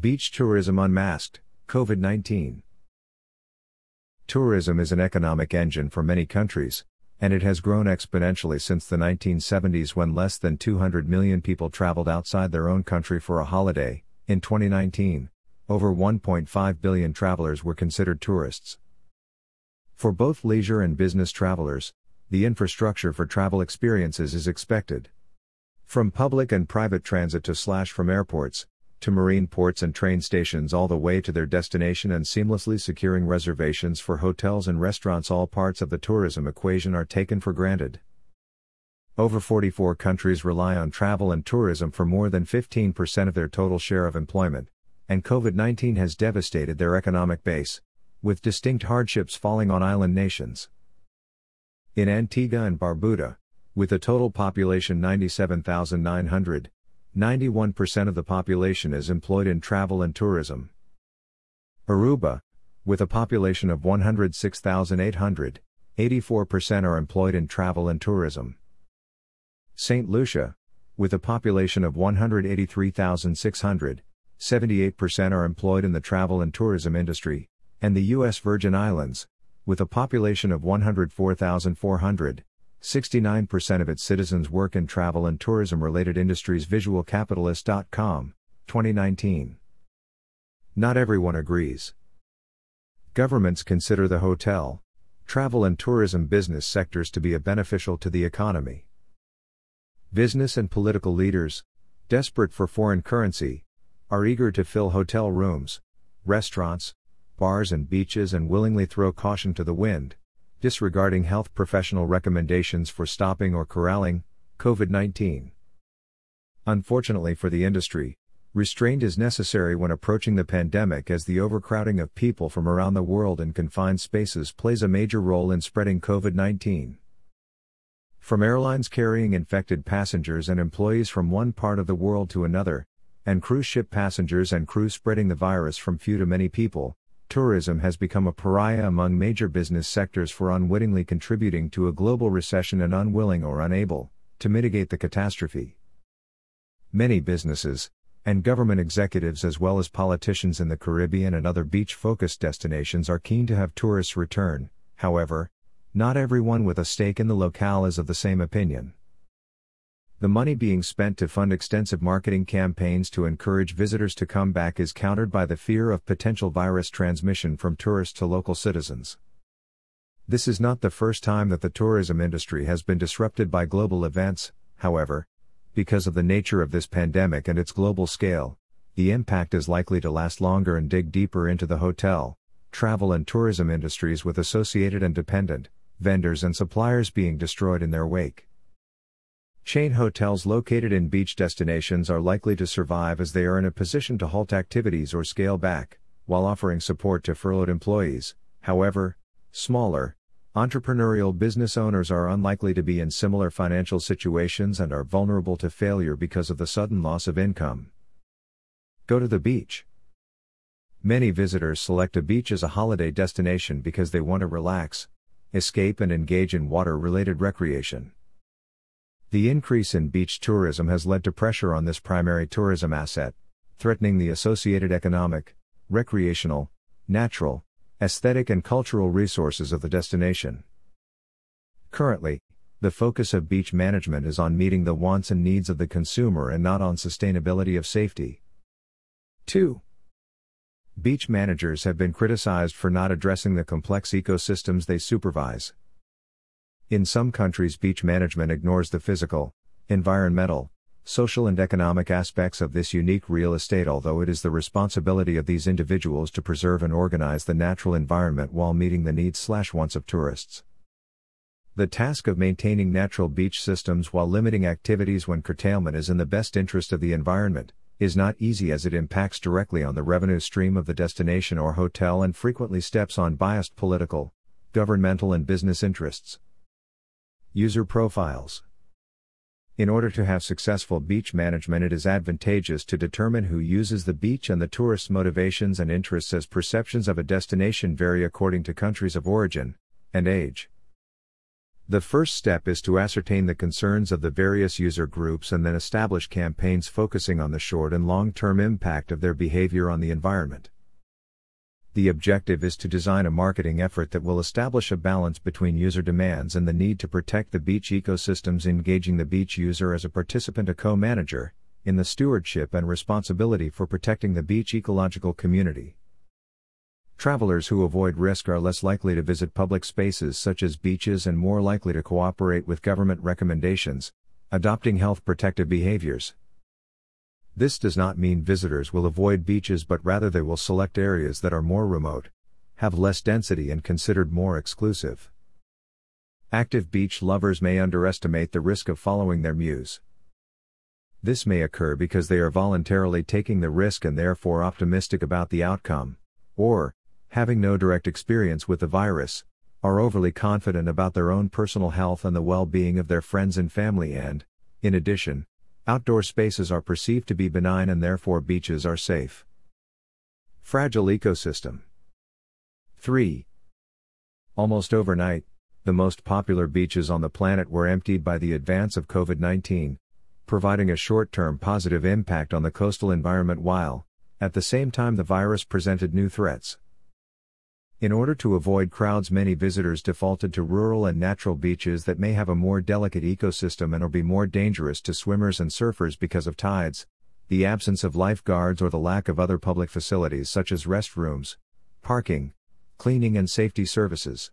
Beach Tourism Unmasked, COVID 19. Tourism is an economic engine for many countries, and it has grown exponentially since the 1970s when less than 200 million people traveled outside their own country for a holiday. In 2019, over 1.5 billion travelers were considered tourists. For both leisure and business travelers, the infrastructure for travel experiences is expected. From public and private transit to slash from airports, to marine ports and train stations all the way to their destination and seamlessly securing reservations for hotels and restaurants all parts of the tourism equation are taken for granted. Over 44 countries rely on travel and tourism for more than 15% of their total share of employment, and COVID 19 has devastated their economic base, with distinct hardships falling on island nations. In Antigua and Barbuda, with a total population 97,900, 91% of the population is employed in travel and tourism. Aruba, with a population of 106,800, 84% are employed in travel and tourism. St. Lucia, with a population of 183,600, 78% are employed in the travel and tourism industry, and the U.S. Virgin Islands, with a population of 104,400, 69% of its citizens work in travel and tourism related industries. VisualCapitalist.com, 2019. Not everyone agrees. Governments consider the hotel, travel, and tourism business sectors to be a beneficial to the economy. Business and political leaders, desperate for foreign currency, are eager to fill hotel rooms, restaurants, bars, and beaches and willingly throw caution to the wind disregarding health professional recommendations for stopping or corralling COVID 19. Unfortunately for the industry, restraint is necessary when approaching the pandemic as the overcrowding of people from around the world in confined spaces plays a major role in spreading COVID 19. From airlines carrying infected passengers and employees from one part of the world to another, and cruise ship passengers and crew spreading the virus from few to many people, tourism has become a pariah among major business sectors for unwittingly contributing to a global recession and unwilling or unable to mitigate the catastrophe. Many businesses, and government executives as well as politicians in the Caribbean and other beach focused destinations are keen to have tourists return, however, not everyone with a stake in the locale is of the same opinion. The money being spent to fund extensive marketing campaigns to encourage visitors to come back is countered by the fear of potential virus transmission from tourists to local citizens. This is not the first time that the tourism industry has been disrupted by global events, however, because of the nature of this pandemic and its global scale, the impact is likely to last longer and dig deeper into the hotel, travel, and tourism industries with associated and dependent vendors and suppliers being destroyed in their wake. Chain hotels located in beach destinations are likely to survive as they are in a position to halt activities or scale back, while offering support to furloughed employees. However, smaller, entrepreneurial business owners are unlikely to be in similar financial situations and are vulnerable to failure because of the sudden loss of income. Go to the beach. Many visitors select a beach as a holiday destination because they want to relax, escape, and engage in water related recreation. The increase in beach tourism has led to pressure on this primary tourism asset, threatening the associated economic, recreational, natural, aesthetic, and cultural resources of the destination. Currently, the focus of beach management is on meeting the wants and needs of the consumer and not on sustainability of safety. 2. Beach managers have been criticized for not addressing the complex ecosystems they supervise. In some countries, beach management ignores the physical, environmental, social, and economic aspects of this unique real estate, although it is the responsibility of these individuals to preserve and organize the natural environment while meeting the needs slash wants of tourists. The task of maintaining natural beach systems while limiting activities when curtailment is in the best interest of the environment is not easy as it impacts directly on the revenue stream of the destination or hotel and frequently steps on biased political, governmental, and business interests. User Profiles In order to have successful beach management, it is advantageous to determine who uses the beach and the tourist's motivations and interests as perceptions of a destination vary according to countries of origin and age. The first step is to ascertain the concerns of the various user groups and then establish campaigns focusing on the short and long term impact of their behavior on the environment. The objective is to design a marketing effort that will establish a balance between user demands and the need to protect the beach ecosystems, engaging the beach user as a participant, a co manager, in the stewardship and responsibility for protecting the beach ecological community. Travelers who avoid risk are less likely to visit public spaces such as beaches and more likely to cooperate with government recommendations, adopting health protective behaviors. This does not mean visitors will avoid beaches but rather they will select areas that are more remote, have less density, and considered more exclusive. Active beach lovers may underestimate the risk of following their muse. This may occur because they are voluntarily taking the risk and therefore optimistic about the outcome, or, having no direct experience with the virus, are overly confident about their own personal health and the well being of their friends and family, and, in addition, outdoor spaces are perceived to be benign and therefore beaches are safe. Fragile ecosystem. 3. Almost overnight, the most popular beaches on the planet were emptied by the advance of COVID 19, providing a short term positive impact on the coastal environment while, at the same time, the virus presented new threats. In order to avoid crowds, many visitors defaulted to rural and natural beaches that may have a more delicate ecosystem and or be more dangerous to swimmers and surfers because of tides, the absence of lifeguards, or the lack of other public facilities such as restrooms, parking, cleaning, and safety services.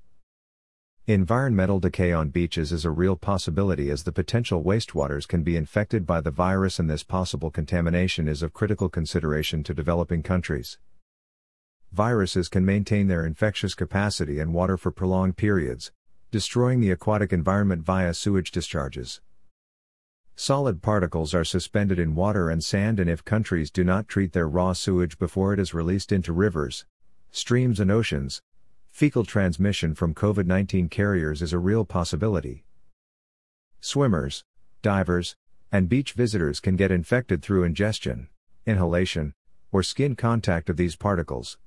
Environmental decay on beaches is a real possibility as the potential wastewaters can be infected by the virus, and this possible contamination is of critical consideration to developing countries viruses can maintain their infectious capacity in water for prolonged periods, destroying the aquatic environment via sewage discharges. Solid particles are suspended in water and sand, and if countries do not treat their raw sewage before it is released into rivers, streams, and oceans, fecal transmission from COVID 19 carriers is a real possibility. Swimmers, divers, and beach visitors can get infected through ingestion, inhalation, or skin contact of these particles.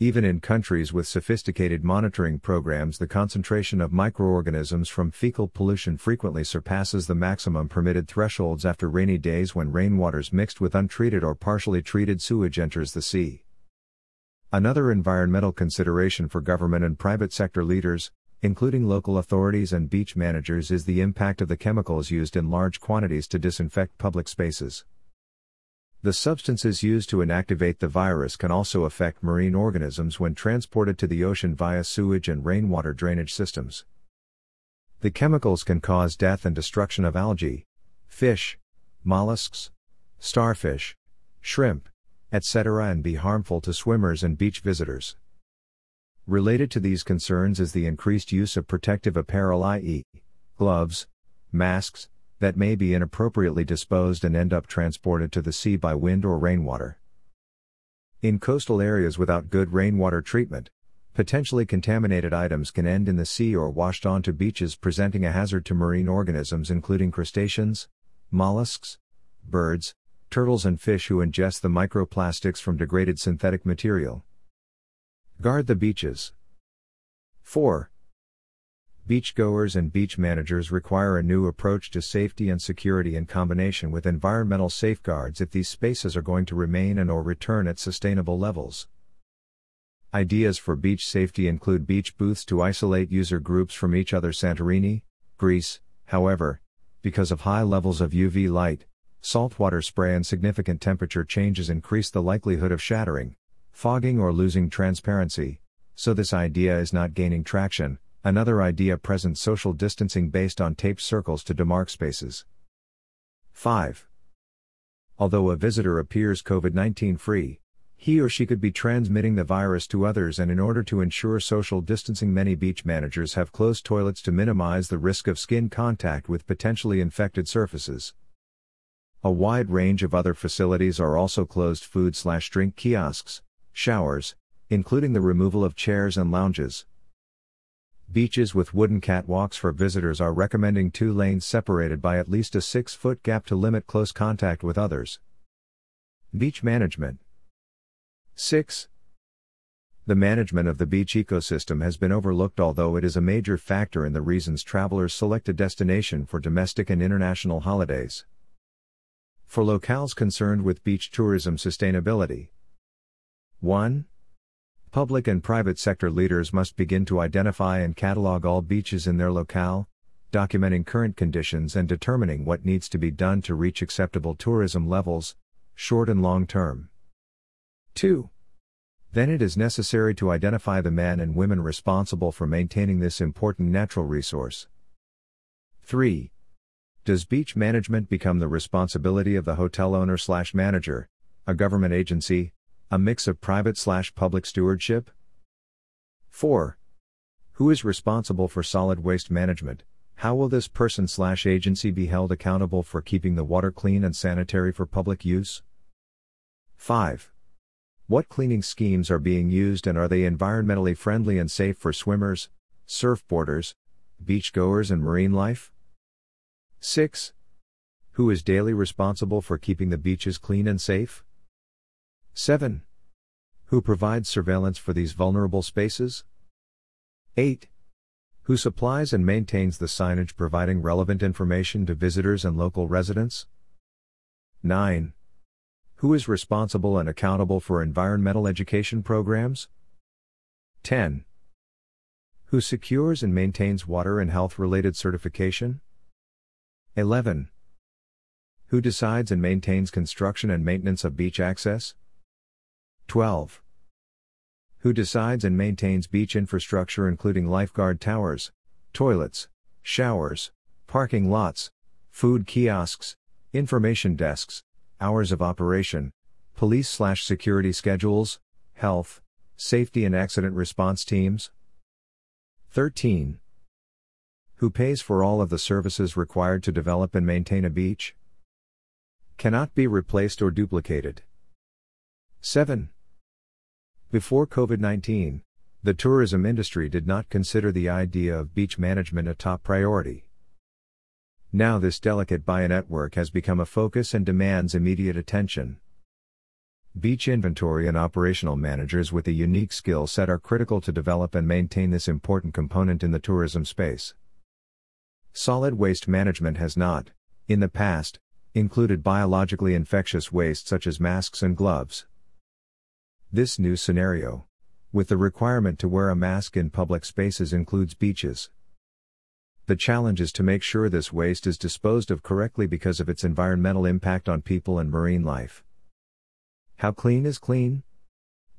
Even in countries with sophisticated monitoring programs, the concentration of microorganisms from fecal pollution frequently surpasses the maximum permitted thresholds after rainy days when rainwaters mixed with untreated or partially treated sewage enters the sea. Another environmental consideration for government and private sector leaders, including local authorities and beach managers, is the impact of the chemicals used in large quantities to disinfect public spaces. The substances used to inactivate the virus can also affect marine organisms when transported to the ocean via sewage and rainwater drainage systems. The chemicals can cause death and destruction of algae, fish, mollusks, starfish, shrimp, etc., and be harmful to swimmers and beach visitors. Related to these concerns is the increased use of protective apparel, i.e., gloves, masks, that may be inappropriately disposed and end up transported to the sea by wind or rainwater. In coastal areas without good rainwater treatment, potentially contaminated items can end in the sea or washed onto beaches, presenting a hazard to marine organisms including crustaceans, mollusks, birds, turtles, and fish who ingest the microplastics from degraded synthetic material. Guard the beaches. 4. Beachgoers and beach managers require a new approach to safety and security in combination with environmental safeguards if these spaces are going to remain and or return at sustainable levels. Ideas for beach safety include beach booths to isolate user groups from each other Santorini, Greece, however, because of high levels of UV light, saltwater spray and significant temperature changes increase the likelihood of shattering, fogging or losing transparency, so this idea is not gaining traction, Another idea presents social distancing based on taped circles to demarc spaces. 5. Although a visitor appears COVID 19 free, he or she could be transmitting the virus to others, and in order to ensure social distancing, many beach managers have closed toilets to minimize the risk of skin contact with potentially infected surfaces. A wide range of other facilities are also closed food slash drink kiosks, showers, including the removal of chairs and lounges. Beaches with wooden catwalks for visitors are recommending two lanes separated by at least a 6 foot gap to limit close contact with others. Beach Management 6. The management of the beach ecosystem has been overlooked, although it is a major factor in the reasons travelers select a destination for domestic and international holidays. For locales concerned with beach tourism sustainability, 1. Public and private sector leaders must begin to identify and catalog all beaches in their locale, documenting current conditions and determining what needs to be done to reach acceptable tourism levels, short and long term. 2. Then it is necessary to identify the men and women responsible for maintaining this important natural resource. 3. Does beach management become the responsibility of the hotel owner slash manager, a government agency, a mix of private slash public stewardship? 4. Who is responsible for solid waste management? How will this person slash agency be held accountable for keeping the water clean and sanitary for public use? 5. What cleaning schemes are being used and are they environmentally friendly and safe for swimmers, surfboarders, beachgoers, and marine life? 6. Who is daily responsible for keeping the beaches clean and safe? 7. Who provides surveillance for these vulnerable spaces? 8. Who supplies and maintains the signage providing relevant information to visitors and local residents? 9. Who is responsible and accountable for environmental education programs? 10. Who secures and maintains water and health related certification? 11. Who decides and maintains construction and maintenance of beach access? 12. Who decides and maintains beach infrastructure including lifeguard towers, toilets, showers, parking lots, food kiosks, information desks, hours of operation, police slash security schedules, health, safety and accident response teams. 13. Who pays for all of the services required to develop and maintain a beach? Cannot be replaced or duplicated. 7. Before COVID 19, the tourism industry did not consider the idea of beach management a top priority. Now, this delicate bio network has become a focus and demands immediate attention. Beach inventory and operational managers with a unique skill set are critical to develop and maintain this important component in the tourism space. Solid waste management has not, in the past, included biologically infectious waste such as masks and gloves. This new scenario, with the requirement to wear a mask in public spaces, includes beaches. The challenge is to make sure this waste is disposed of correctly because of its environmental impact on people and marine life. How clean is clean?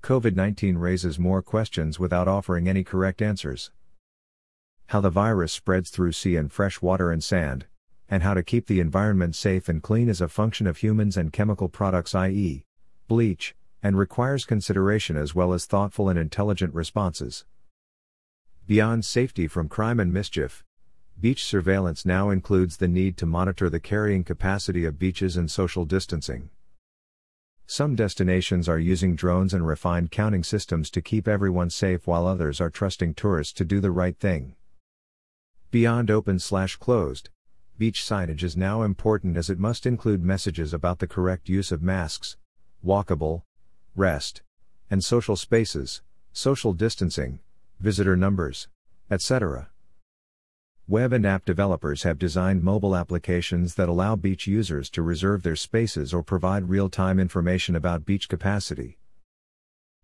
COVID 19 raises more questions without offering any correct answers. How the virus spreads through sea and fresh water and sand, and how to keep the environment safe and clean is a function of humans and chemical products, i.e., bleach, and requires consideration as well as thoughtful and intelligent responses. Beyond safety from crime and mischief, Beach surveillance now includes the need to monitor the carrying capacity of beaches and social distancing. Some destinations are using drones and refined counting systems to keep everyone safe while others are trusting tourists to do the right thing. Beyond open slash closed, beach signage is now important as it must include messages about the correct use of masks, walkable, rest, and social spaces, social distancing, visitor numbers, etc. Web and app developers have designed mobile applications that allow beach users to reserve their spaces or provide real time information about beach capacity.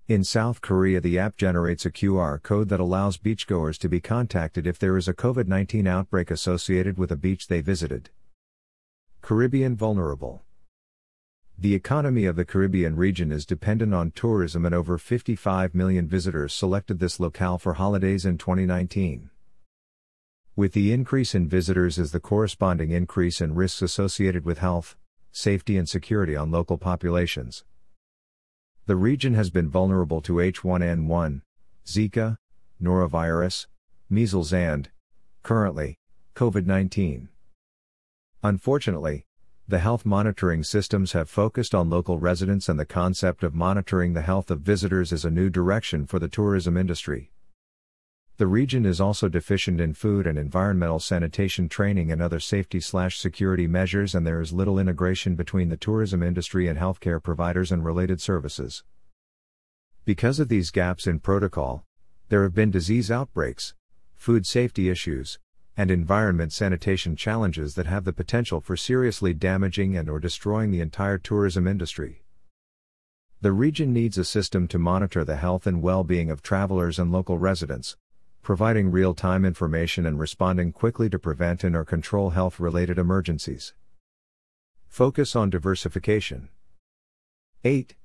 In South Korea, the app generates a QR code that allows beachgoers to be contacted if there is a COVID 19 outbreak associated with a beach they visited. Caribbean Vulnerable The economy of the Caribbean region is dependent on tourism, and over 55 million visitors selected this locale for holidays in 2019. With the increase in visitors is the corresponding increase in risks associated with health, safety, and security on local populations. The region has been vulnerable to H1N1, Zika, norovirus, measles, and, currently, COVID 19. Unfortunately, the health monitoring systems have focused on local residents, and the concept of monitoring the health of visitors is a new direction for the tourism industry. The region is also deficient in food and environmental sanitation training and other safety slash security measures and there is little integration between the tourism industry and healthcare providers and related services. Because of these gaps in protocol, there have been disease outbreaks, food safety issues, and environment sanitation challenges that have the potential for seriously damaging and or destroying the entire tourism industry. The region needs a system to monitor the health and well-being of travelers and local residents, providing real-time information and responding quickly to prevent and or control health-related emergencies. Focus on diversification. 8.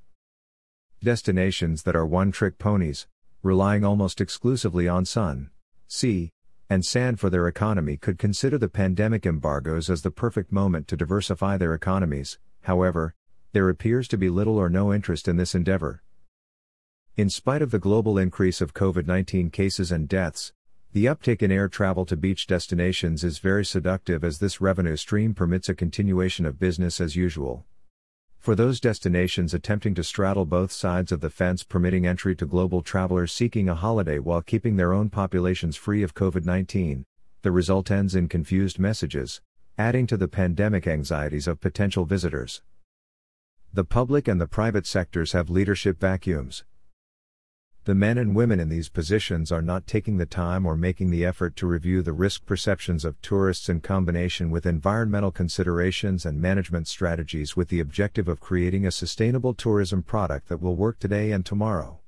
Destinations that are one-trick ponies, relying almost exclusively on sun, sea, and sand for their economy could consider the pandemic embargoes as the perfect moment to diversify their economies. However, there appears to be little or no interest in this endeavor. In spite of the global increase of COVID 19 cases and deaths, the uptick in air travel to beach destinations is very seductive as this revenue stream permits a continuation of business as usual. For those destinations attempting to straddle both sides of the fence, permitting entry to global travelers seeking a holiday while keeping their own populations free of COVID 19, the result ends in confused messages, adding to the pandemic anxieties of potential visitors. The public and the private sectors have leadership vacuums. The men and women in these positions are not taking the time or making the effort to review the risk perceptions of tourists in combination with environmental considerations and management strategies with the objective of creating a sustainable tourism product that will work today and tomorrow.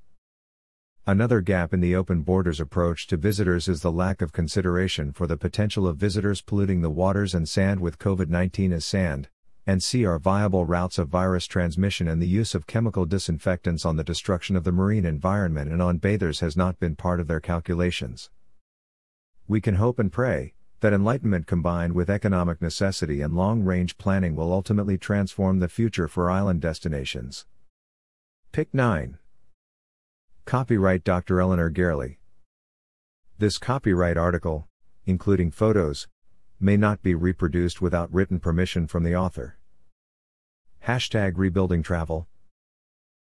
Another gap in the open borders approach to visitors is the lack of consideration for the potential of visitors polluting the waters and sand with COVID 19 as sand, and sea are viable routes of virus transmission and the use of chemical disinfectants on the destruction of the marine environment and on bathers has not been part of their calculations. We can hope and pray that enlightenment combined with economic necessity and long range planning will ultimately transform the future for island destinations. Pick 9. Copyright Dr. Elinor Garely. This copyright article, including photos, may not be reproduced without written permission from the author. Hashtag rebuilding travel.